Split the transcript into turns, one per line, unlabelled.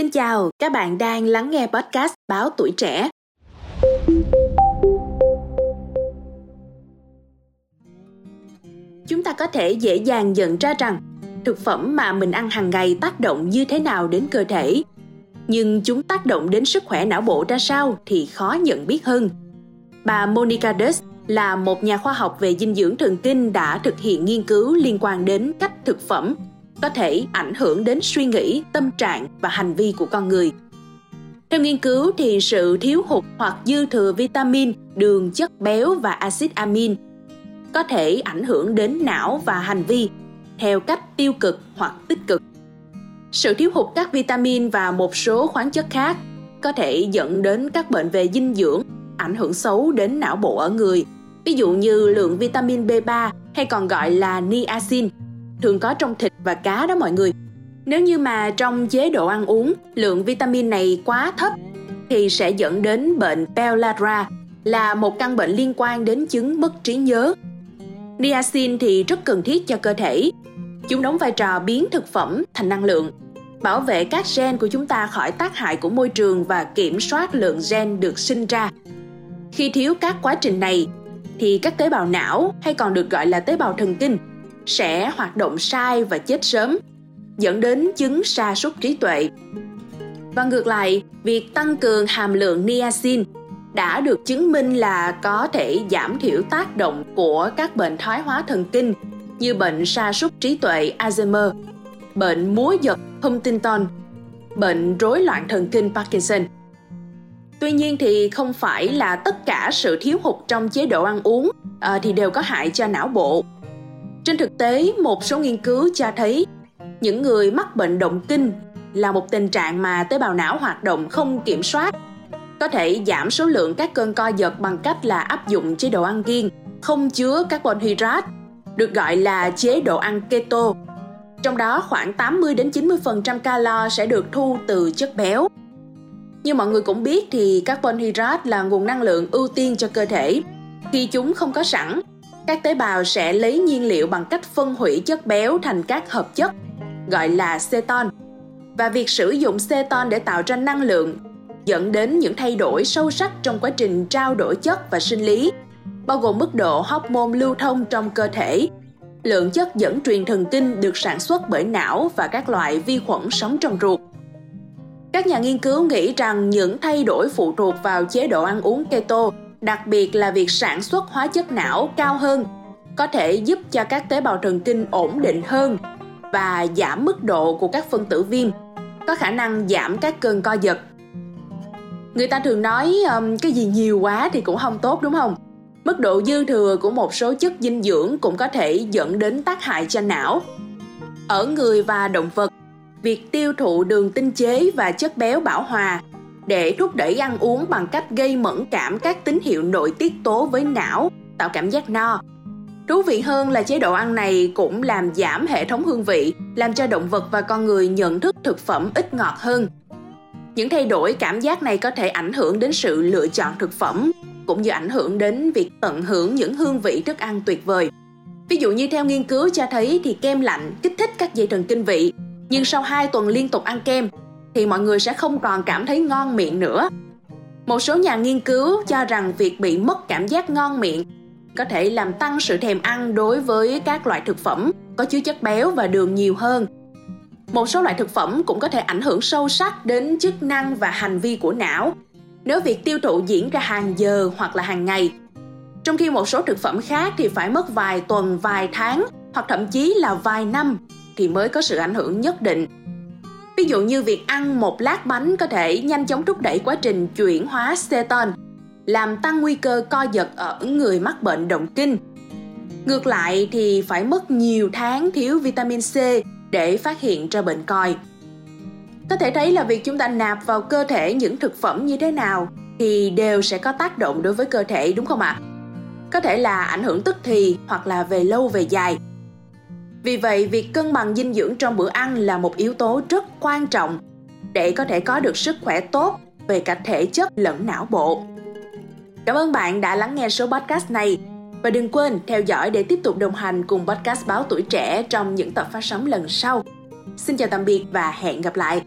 Xin chào, các bạn đang lắng nghe podcast Báo Tuổi Trẻ. Chúng ta có thể dễ dàng nhận ra rằng thực phẩm mà mình ăn hàng ngày tác động như thế nào đến cơ thể. Nhưng chúng tác động đến sức khỏe não bộ ra sao thì khó nhận biết hơn. Bà Monica Dust là một nhà khoa học về dinh dưỡng thần kinh đã thực hiện nghiên cứu liên quan đến cách thực phẩm có thể ảnh hưởng đến suy nghĩ, tâm trạng và hành vi của con người. Theo nghiên cứu thì sự thiếu hụt hoặc dư thừa vitamin, đường, chất béo và axit amin có thể ảnh hưởng đến não và hành vi theo cách tiêu cực hoặc tích cực. Sự thiếu hụt các vitamin và một số khoáng chất khác có thể dẫn đến các bệnh về dinh dưỡng, ảnh hưởng xấu đến não bộ ở người. Ví dụ như lượng vitamin B3 hay còn gọi là niacin thường có trong thịt và cá đó mọi người. Nếu như mà trong chế độ ăn uống lượng vitamin này quá thấp thì sẽ dẫn đến bệnh pellagra là một căn bệnh liên quan đến chứng mất trí nhớ. Niacin thì rất cần thiết cho cơ thể. Chúng đóng vai trò biến thực phẩm thành năng lượng, bảo vệ các gen của chúng ta khỏi tác hại của môi trường và kiểm soát lượng gen được sinh ra. Khi thiếu các quá trình này thì các tế bào não hay còn được gọi là tế bào thần kinh sẽ hoạt động sai và chết sớm, dẫn đến chứng sa sút trí tuệ. Và ngược lại, việc tăng cường hàm lượng niacin đã được chứng minh là có thể giảm thiểu tác động của các bệnh thoái hóa thần kinh như bệnh sa sút trí tuệ Alzheimer, bệnh múa giật Huntington, bệnh rối loạn thần kinh Parkinson. Tuy nhiên thì không phải là tất cả sự thiếu hụt trong chế độ ăn uống à, thì đều có hại cho não bộ trên thực tế, một số nghiên cứu cho thấy những người mắc bệnh động kinh là một tình trạng mà tế bào não hoạt động không kiểm soát có thể giảm số lượng các cơn co giật bằng cách là áp dụng chế độ ăn kiêng không chứa carbon hydrate được gọi là chế độ ăn keto. Trong đó khoảng 80 đến 90% calo sẽ được thu từ chất béo. Như mọi người cũng biết thì carbon hydrate là nguồn năng lượng ưu tiên cho cơ thể. Khi chúng không có sẵn các tế bào sẽ lấy nhiên liệu bằng cách phân hủy chất béo thành các hợp chất, gọi là ceton và việc sử dụng ceton để tạo ra năng lượng dẫn đến những thay đổi sâu sắc trong quá trình trao đổi chất và sinh lý, bao gồm mức độ hormone lưu thông trong cơ thể. Lượng chất dẫn truyền thần kinh được sản xuất bởi não và các loại vi khuẩn sống trong ruột. Các nhà nghiên cứu nghĩ rằng những thay đổi phụ thuộc vào chế độ ăn uống keto đặc biệt là việc sản xuất hóa chất não cao hơn có thể giúp cho các tế bào thần kinh ổn định hơn và giảm mức độ của các phân tử viêm có khả năng giảm các cơn co giật. Người ta thường nói um, cái gì nhiều quá thì cũng không tốt đúng không? Mức độ dư thừa của một số chất dinh dưỡng cũng có thể dẫn đến tác hại cho não. Ở người và động vật việc tiêu thụ đường tinh chế và chất béo bão hòa để thúc đẩy ăn uống bằng cách gây mẫn cảm các tín hiệu nội tiết tố với não, tạo cảm giác no. Thú vị hơn là chế độ ăn này cũng làm giảm hệ thống hương vị, làm cho động vật và con người nhận thức thực phẩm ít ngọt hơn. Những thay đổi cảm giác này có thể ảnh hưởng đến sự lựa chọn thực phẩm, cũng như ảnh hưởng đến việc tận hưởng những hương vị thức ăn tuyệt vời. Ví dụ như theo nghiên cứu cho thấy thì kem lạnh kích thích các dây thần kinh vị, nhưng sau 2 tuần liên tục ăn kem thì mọi người sẽ không còn cảm thấy ngon miệng nữa. Một số nhà nghiên cứu cho rằng việc bị mất cảm giác ngon miệng có thể làm tăng sự thèm ăn đối với các loại thực phẩm có chứa chất béo và đường nhiều hơn. Một số loại thực phẩm cũng có thể ảnh hưởng sâu sắc đến chức năng và hành vi của não nếu việc tiêu thụ diễn ra hàng giờ hoặc là hàng ngày. Trong khi một số thực phẩm khác thì phải mất vài tuần, vài tháng hoặc thậm chí là vài năm thì mới có sự ảnh hưởng nhất định. Ví dụ như việc ăn một lát bánh có thể nhanh chóng thúc đẩy quá trình chuyển hóa ceton, làm tăng nguy cơ co giật ở người mắc bệnh động kinh. Ngược lại thì phải mất nhiều tháng thiếu vitamin C để phát hiện ra bệnh coi. Có thể thấy là việc chúng ta nạp vào cơ thể những thực phẩm như thế nào thì đều sẽ có tác động đối với cơ thể đúng không ạ? Có thể là ảnh hưởng tức thì hoặc là về lâu về dài. Vì vậy, việc cân bằng dinh dưỡng trong bữa ăn là một yếu tố rất quan trọng để có thể có được sức khỏe tốt về cả thể chất lẫn não bộ. Cảm ơn bạn đã lắng nghe số podcast này và đừng quên theo dõi để tiếp tục đồng hành cùng podcast Báo Tuổi Trẻ trong những tập phát sóng lần sau. Xin chào tạm biệt và hẹn gặp lại!